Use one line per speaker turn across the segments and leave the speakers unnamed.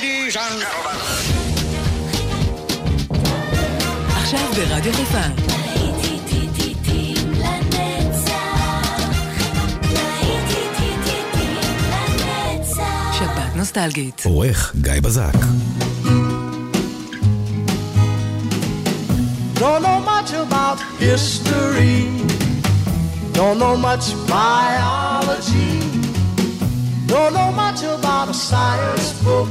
Ladies and gentlemen.
עכשיו ברדיו חיפה. שבת נוסטלגית.
עורך גיא בזק.
Don't know much about history. Don't know much biology. Don't know much about a science book.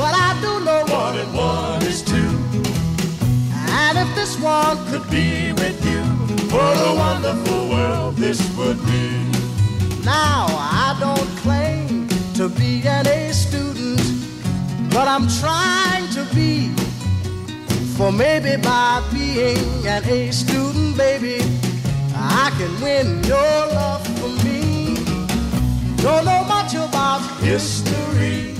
But I do know one and one is two. And if this one could be with you, what a wonderful world this would be. Now, I don't claim to be an A student, but I'm trying to be. For maybe by being an A student, baby, I can win your love for me. Don't know much about history.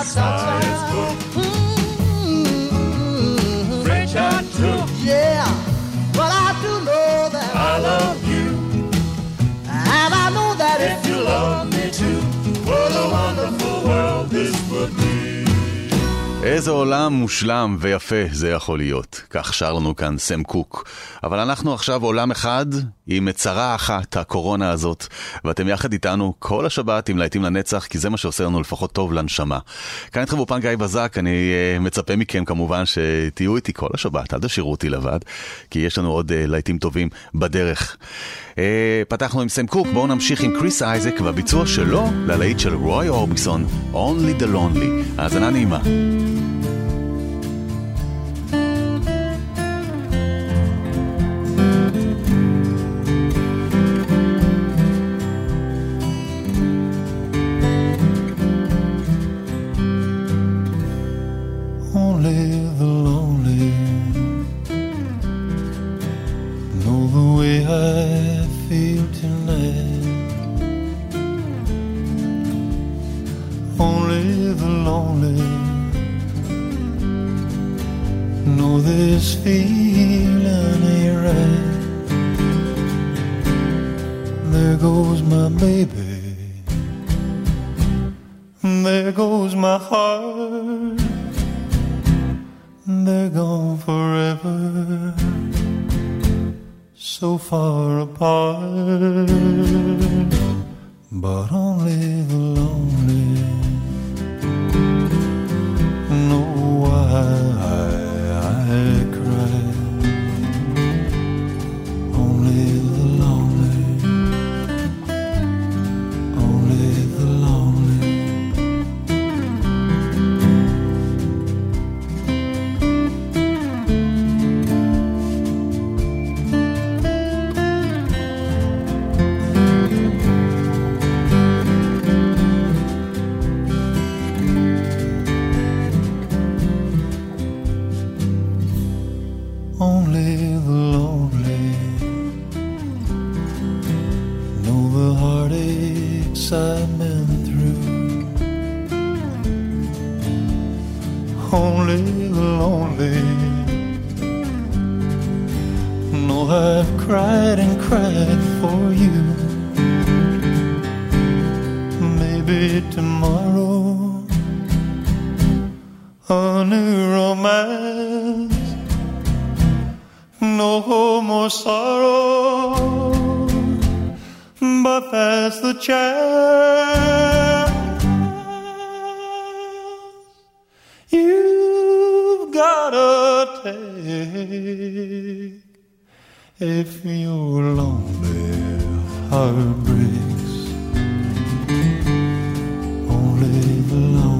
Ta ta ta ta. Mm. French I took. Yeah, but I do know that I love you. And I know that if you love me too, what a wonderful world this would be.
איזה עולם מושלם ויפה זה יכול להיות. כך שר לנו כאן סם קוק. אבל אנחנו עכשיו עולם אחד עם צרה אחת, הקורונה הזאת, ואתם יחד איתנו כל השבת עם להיטים לנצח, כי זה מה שעושה לנו לפחות טוב לנשמה. כאן איתכם באופן גיא בזק, אני uh, מצפה מכם כמובן שתהיו איתי כל השבת, אל תשאירו אותי לבד, כי יש לנו עוד uh, להיטים טובים בדרך. Uh, פתחנו עם סם קוק, בואו נמשיך עם קריס אייזק והביצוע שלו ללהיט של רוי אורביסון, Only the Lonely. האזנה נעימה.
Take. If your lonely heart breaks, only the lonely,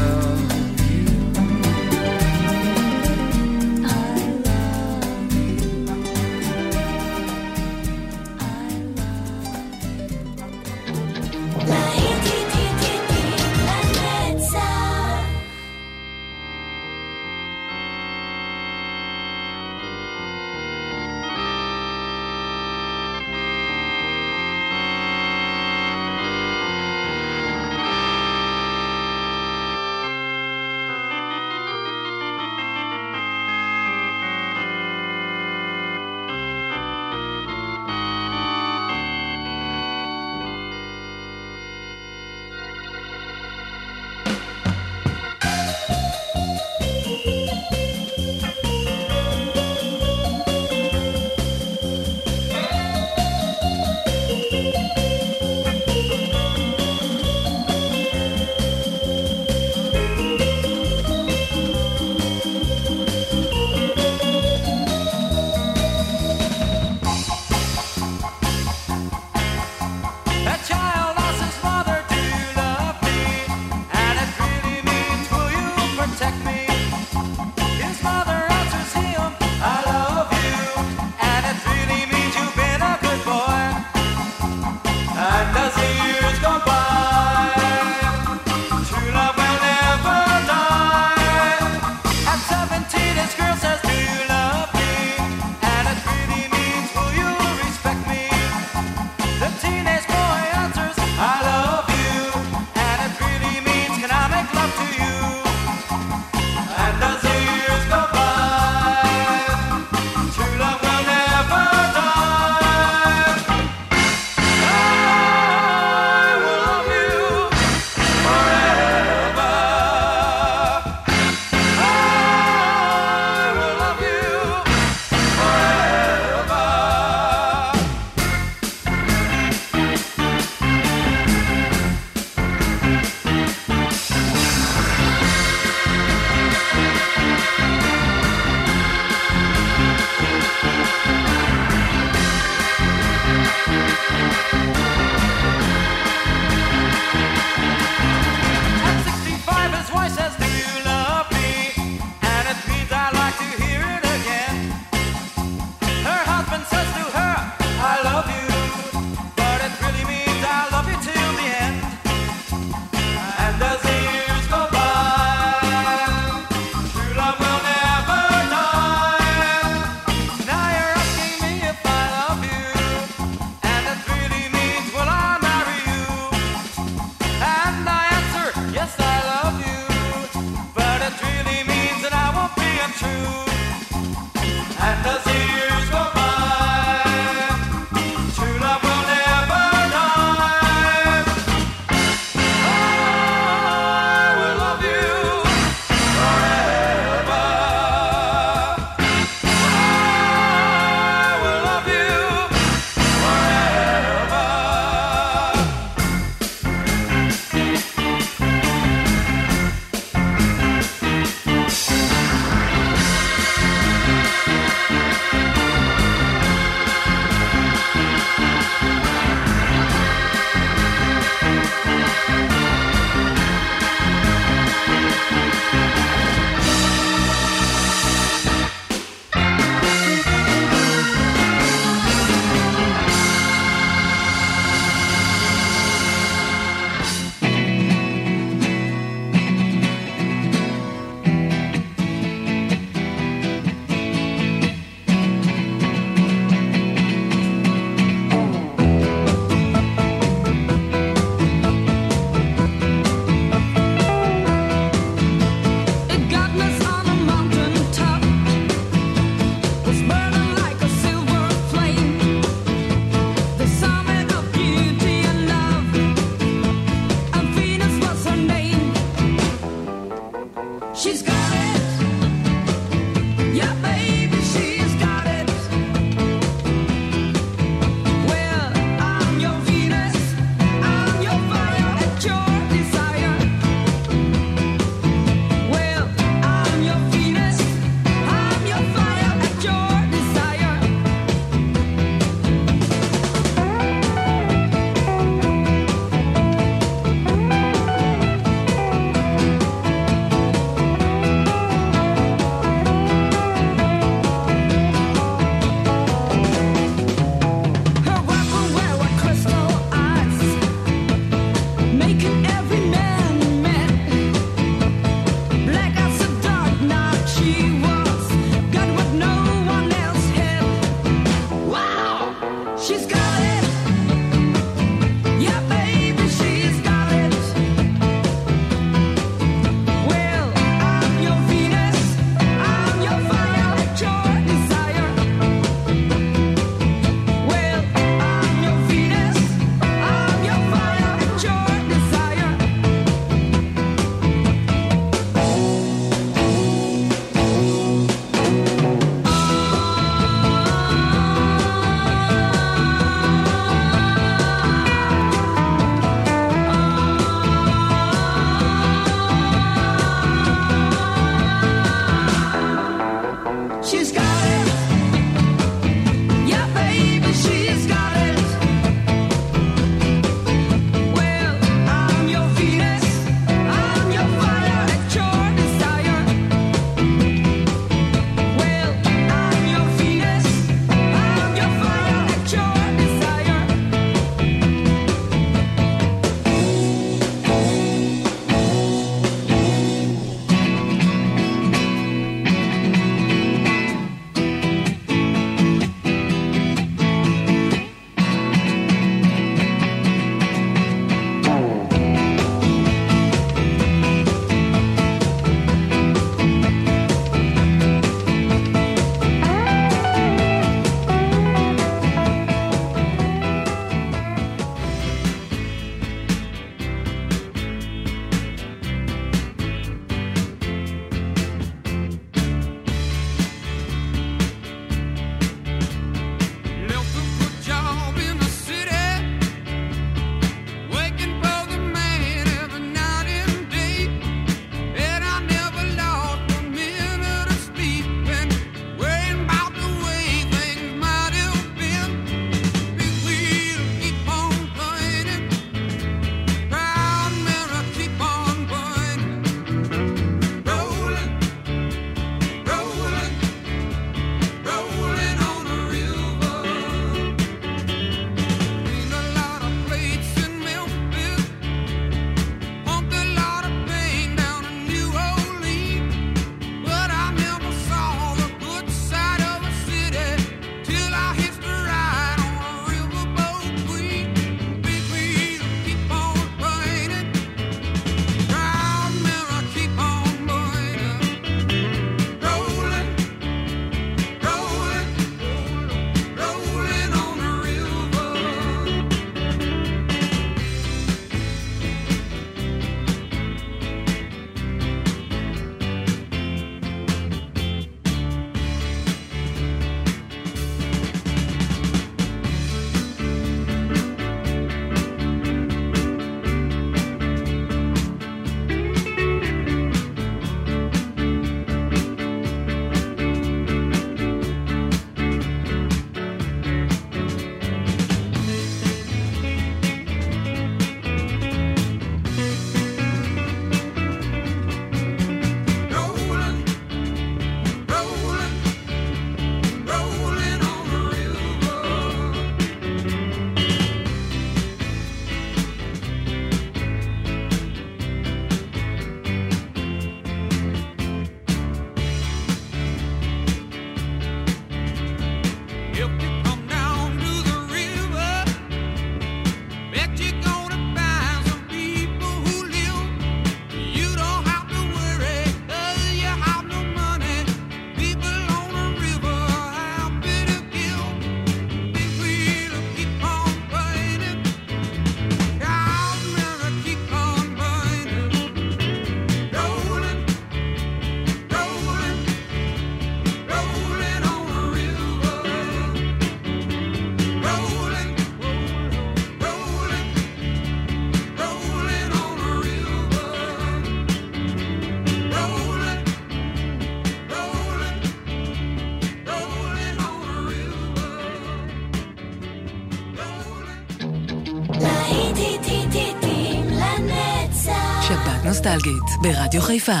ברדיו חיפה.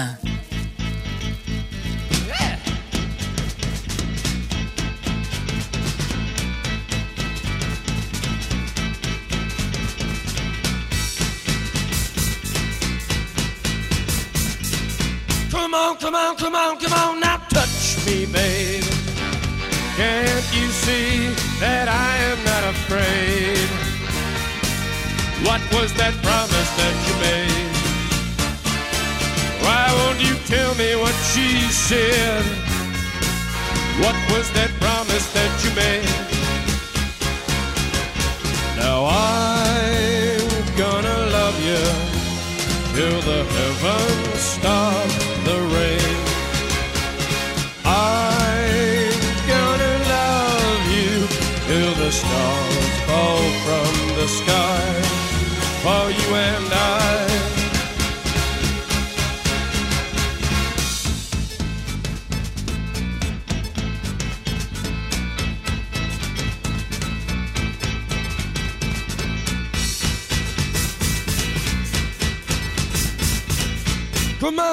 Come on, come on, come on, come on, now touch me, babe. Can't you see that I am not afraid? What was that promise Said? What was that promise that you made? Now I'm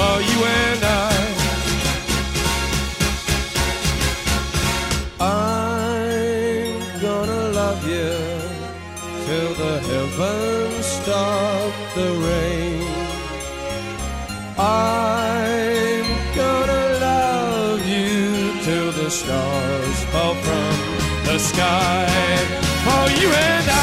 for you and I. I'm gonna love you till the heavens stop the rain. I'm gonna love you till the stars fall from the sky for you and I.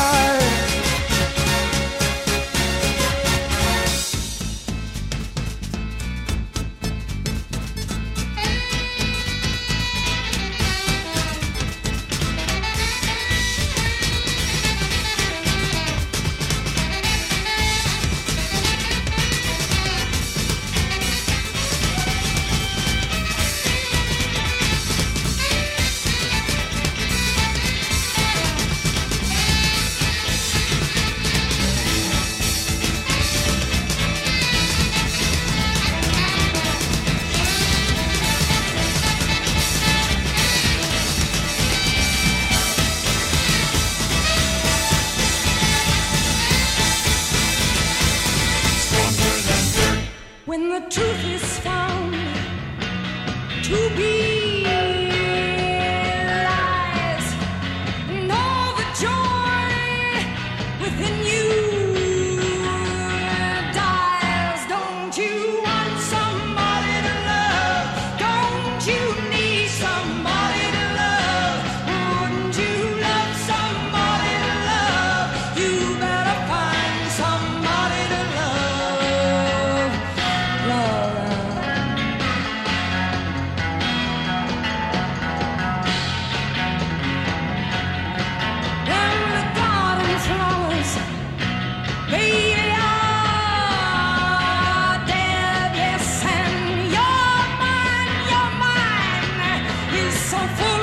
so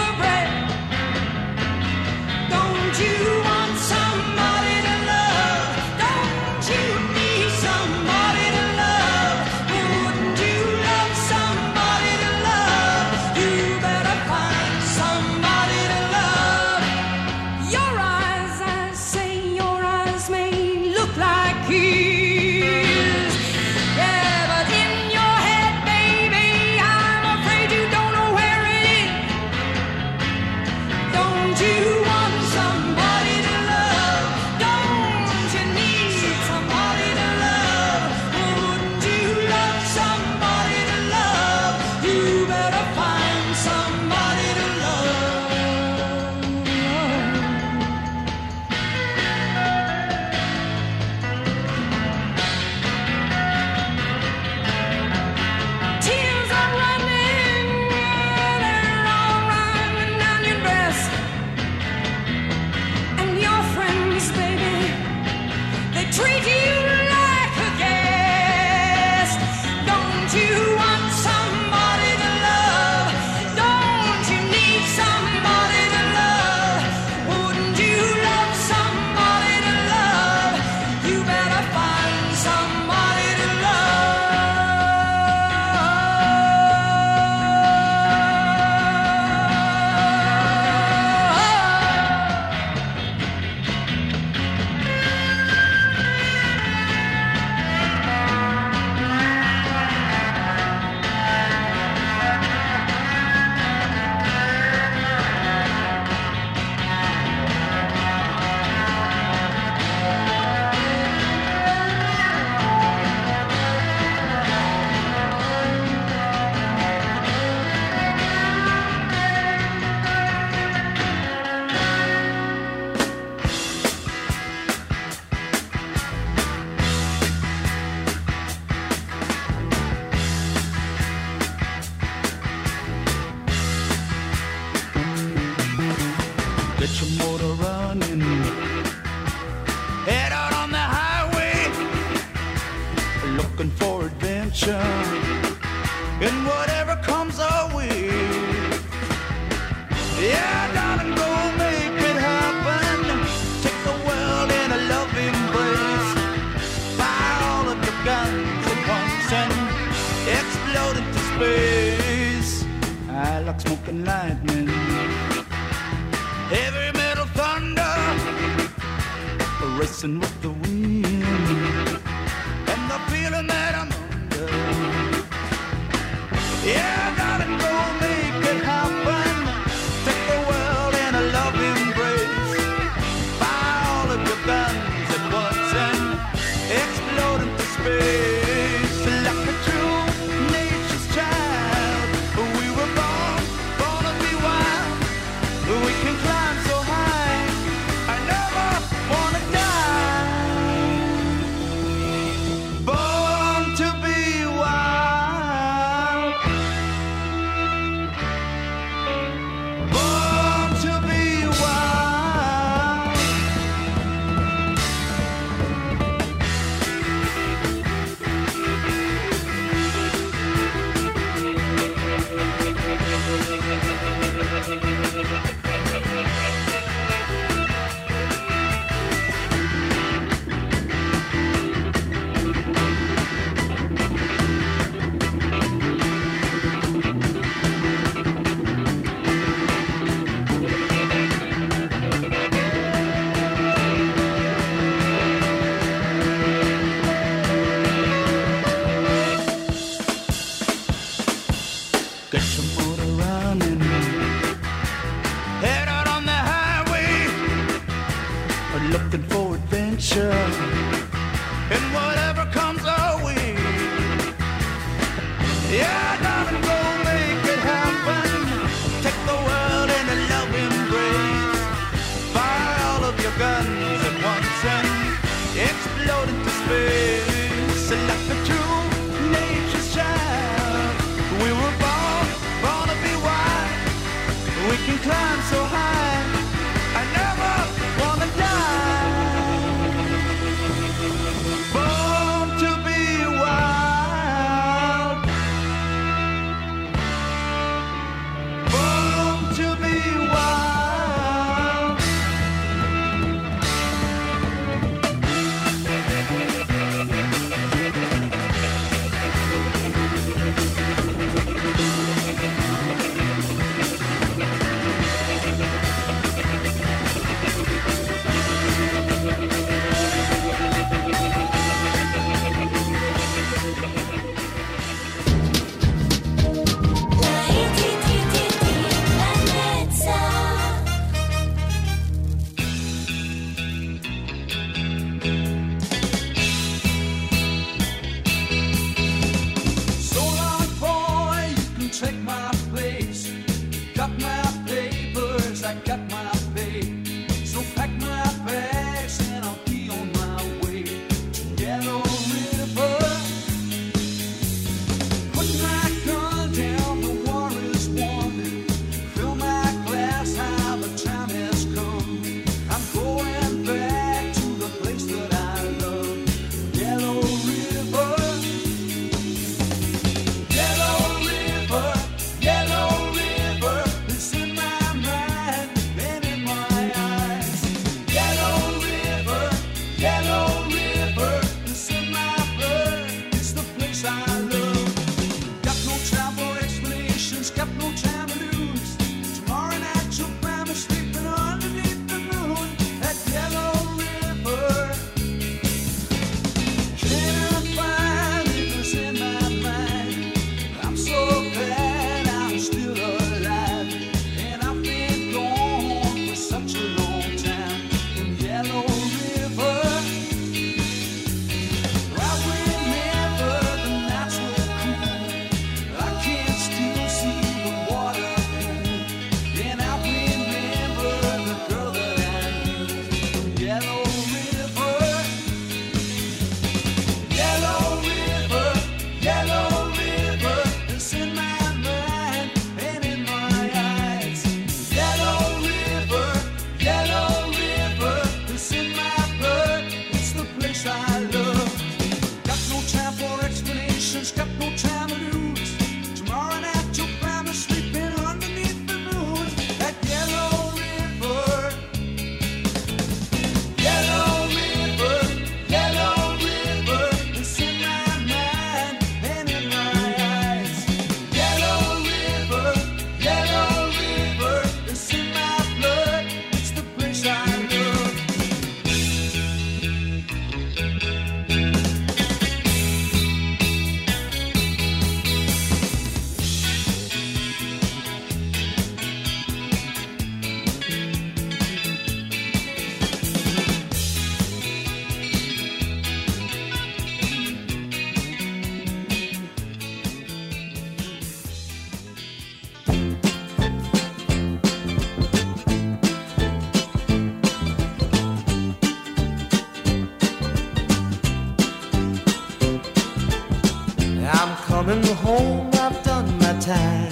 coming home, I've done my time.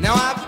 Now I've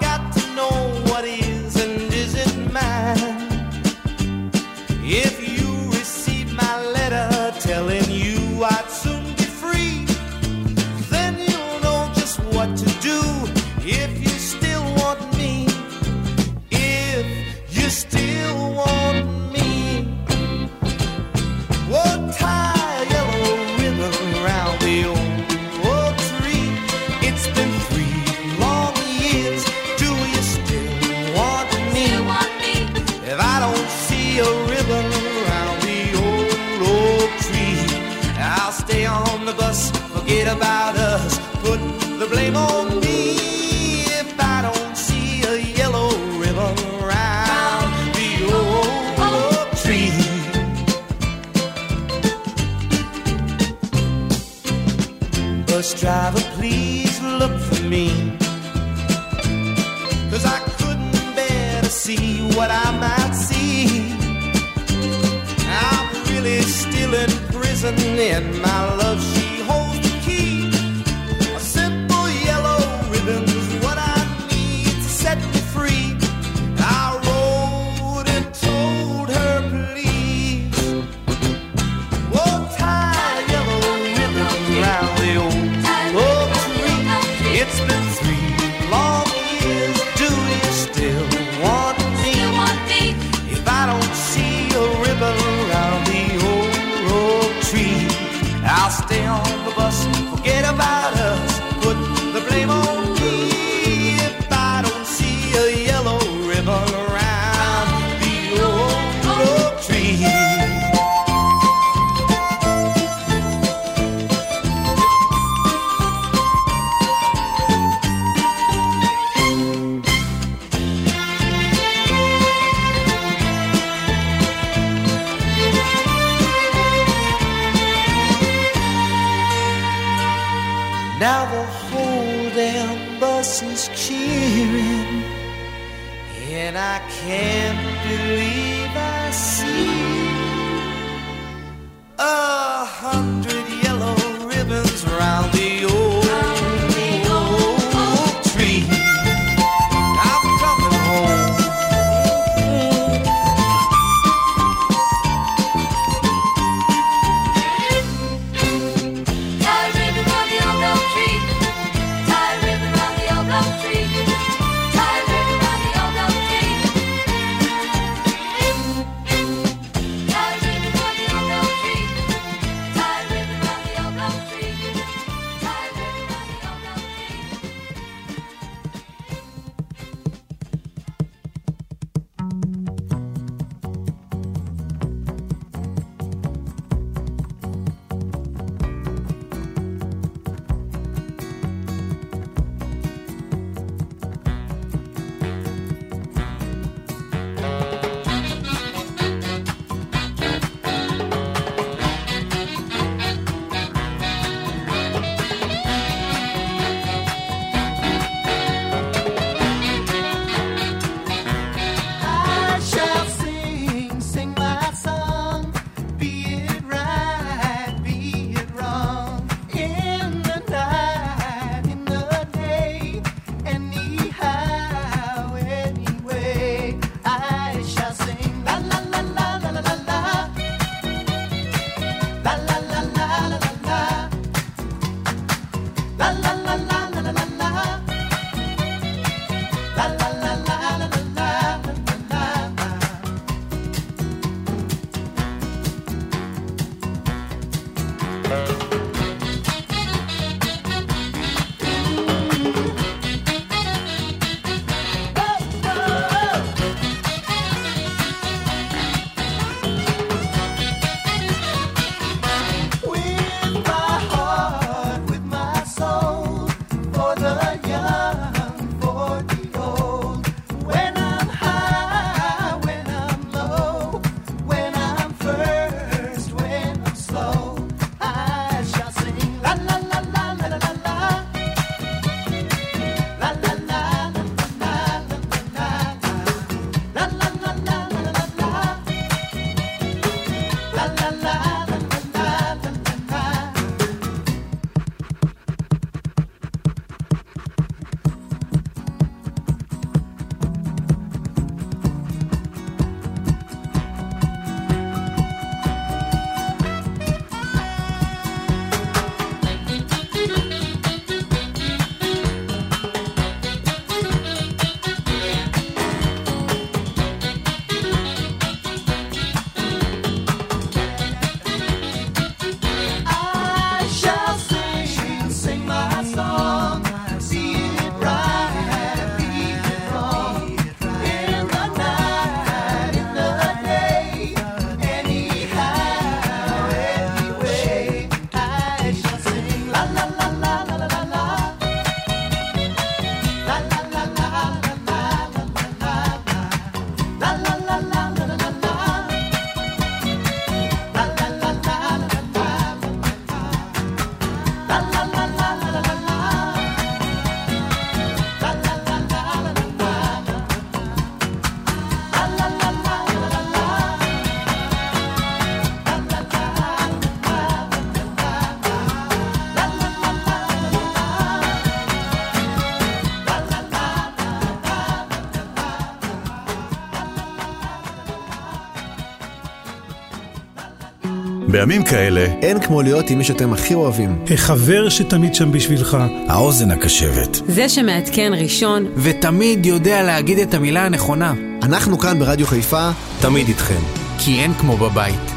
בימים כאלה,
אין כמו להיות עם מי שאתם הכי אוהבים.
החבר שתמיד שם בשבילך.
האוזן הקשבת.
זה שמעדכן ראשון.
ותמיד יודע להגיד את המילה הנכונה.
אנחנו כאן ברדיו חיפה,
תמיד איתכם.
כי אין כמו בבית.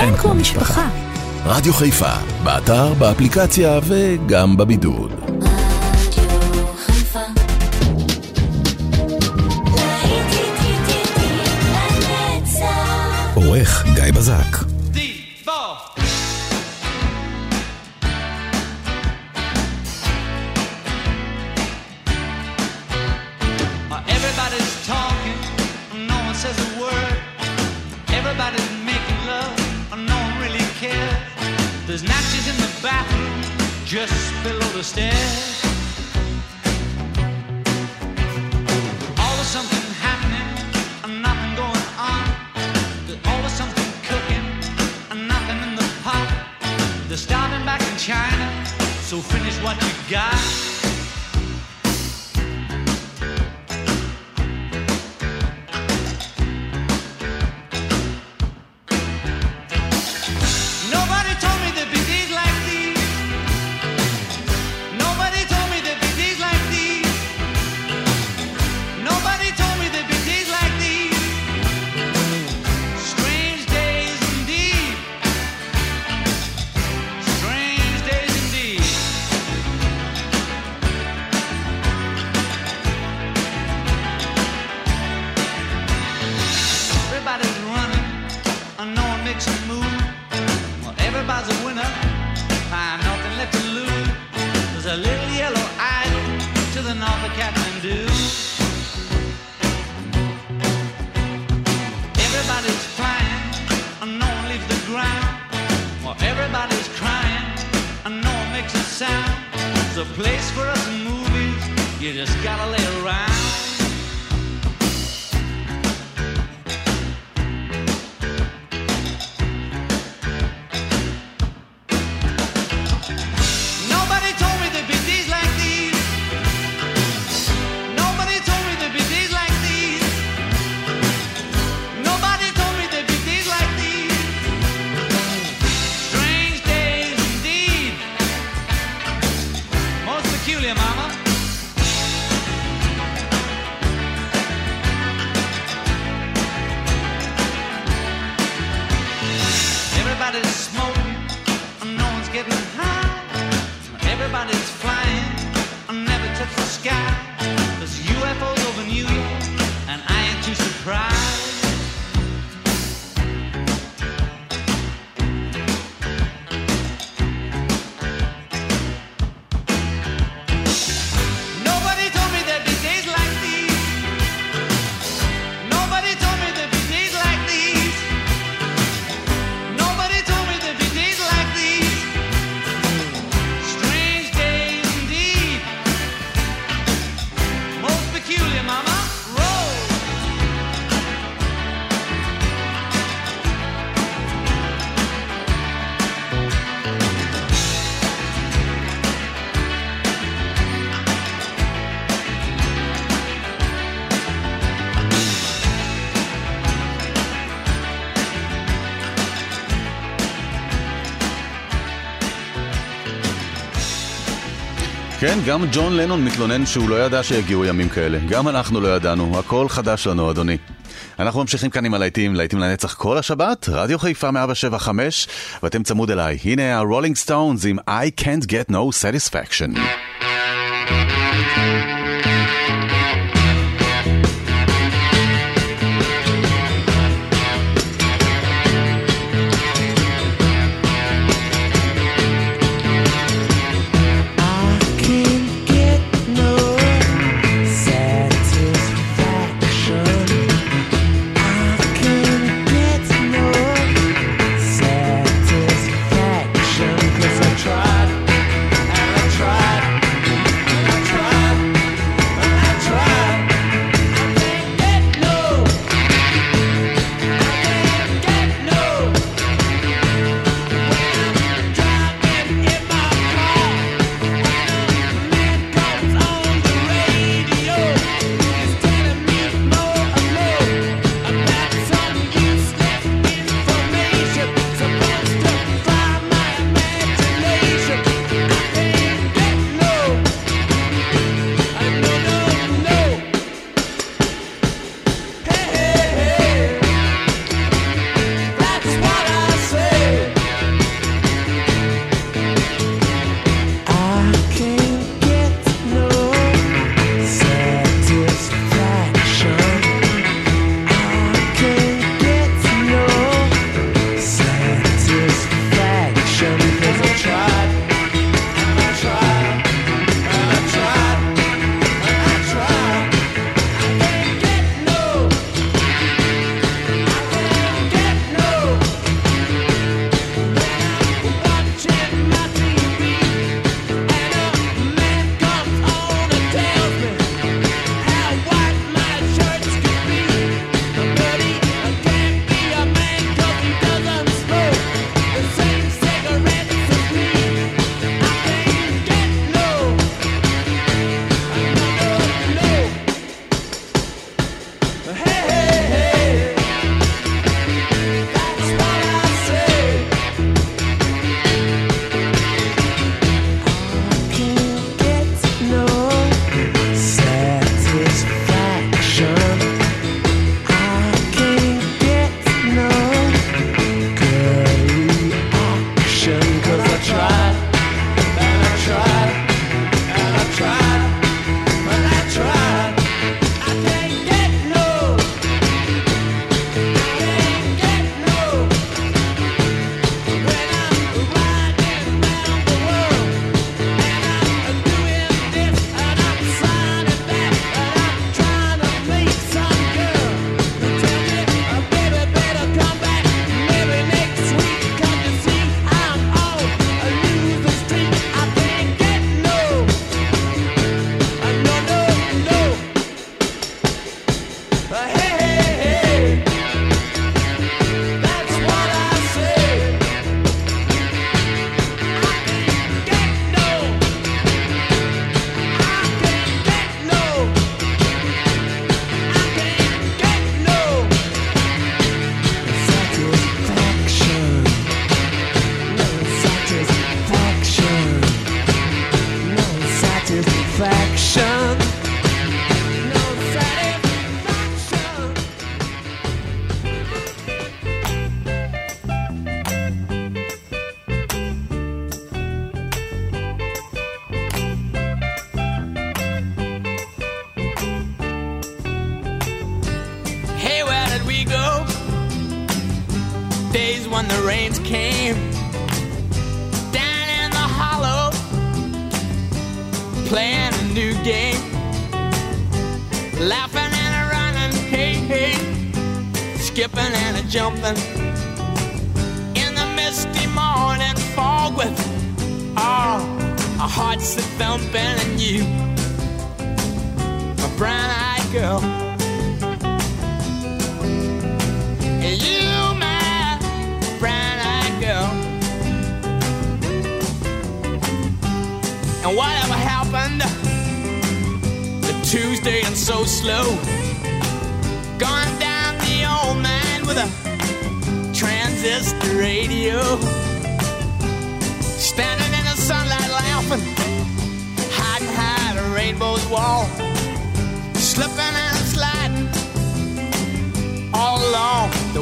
אין כמו משפחה.
רדיו חיפה, באתר, באפליקציה וגם בבידוד. עורך גיא בזק.
Well, everybody's crying, and no one makes a sound. There's a place for us movies. You just gotta lay around.
כן, גם ג'ון לנון מתלונן שהוא לא ידע שיגיעו ימים כאלה. גם אנחנו לא ידענו, הכל חדש לנו, אדוני. אנחנו ממשיכים כאן עם הלהיטים, להיטים לנצח כל השבת, רדיו חיפה 175, ואתם צמוד אליי. הנה הרולינג סטונס עם I can't get no satisfaction.
I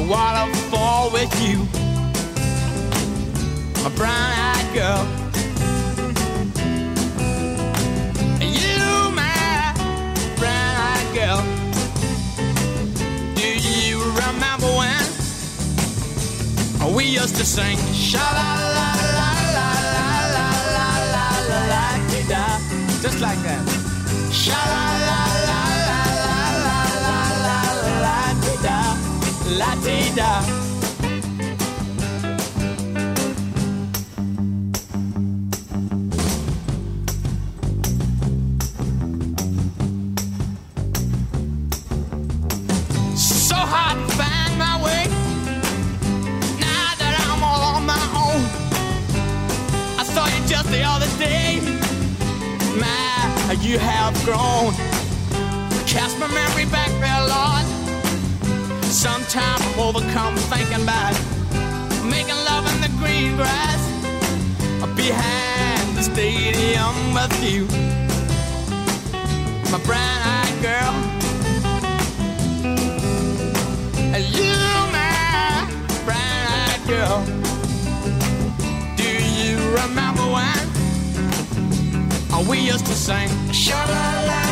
waterfall with you, my brown eyed girl. You, my brown eyed girl. Do you remember when we used to sing sha la la la la la la la la la la? Just like that. Sha la la. la ti da. So hard to find my way. Now that I'm all on my own, I saw you just the other day. My, you have grown. Cast my memory back there, Lord. Sometimes I'm overcome thinking about making love in the green grass behind the stadium with you, my brown eyed girl. And you, my brown eyed girl, do you remember when we used to sing? Sha la la.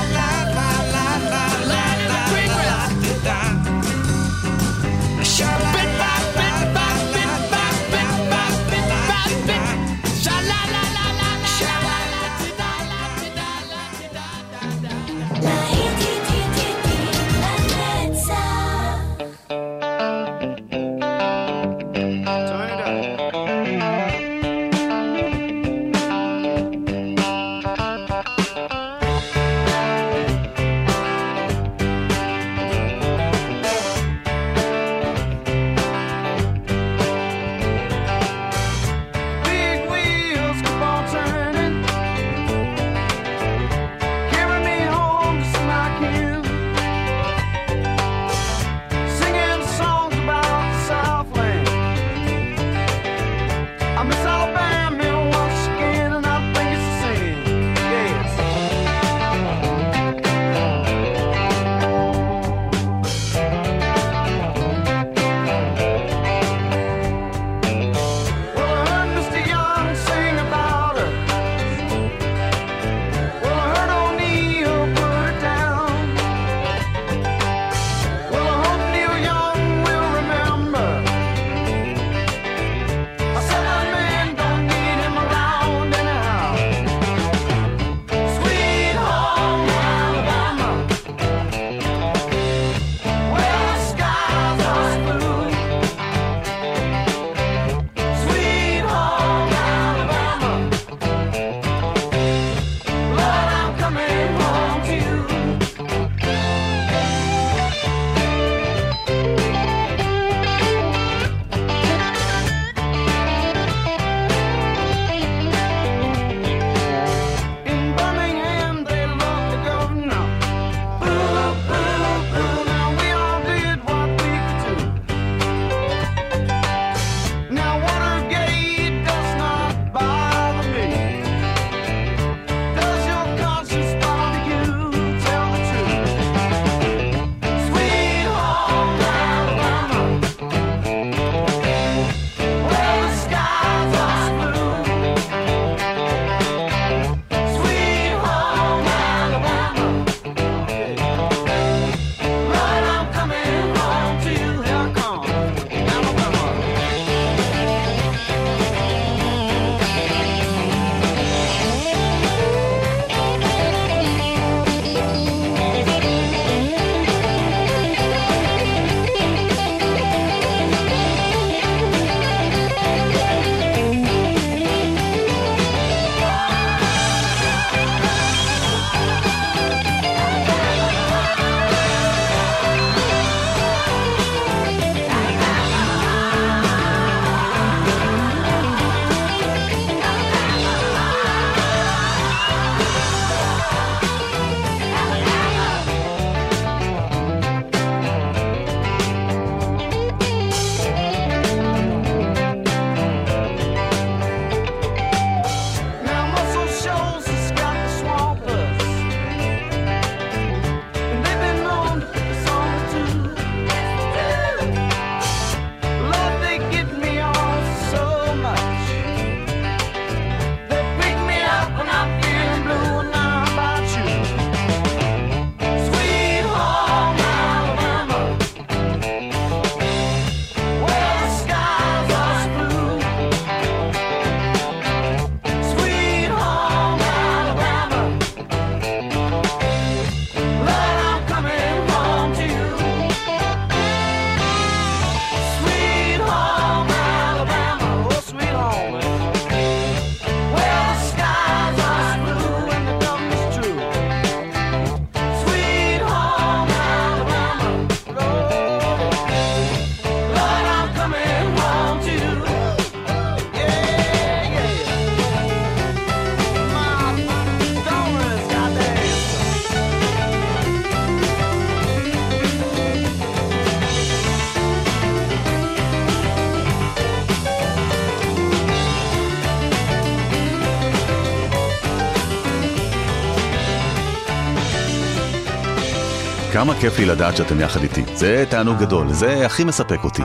כמה כיף לי לדעת שאתם יחד איתי. זה תענוג גדול, זה הכי מספק אותי.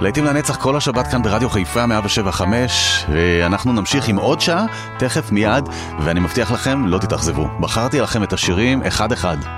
להיטים לנצח כל השבת כאן ברדיו חיפה 175, ואנחנו נמשיך עם עוד שעה, תכף מיד, ואני מבטיח לכם, לא תתאכזבו. בחרתי לכם את השירים אחד-אחד.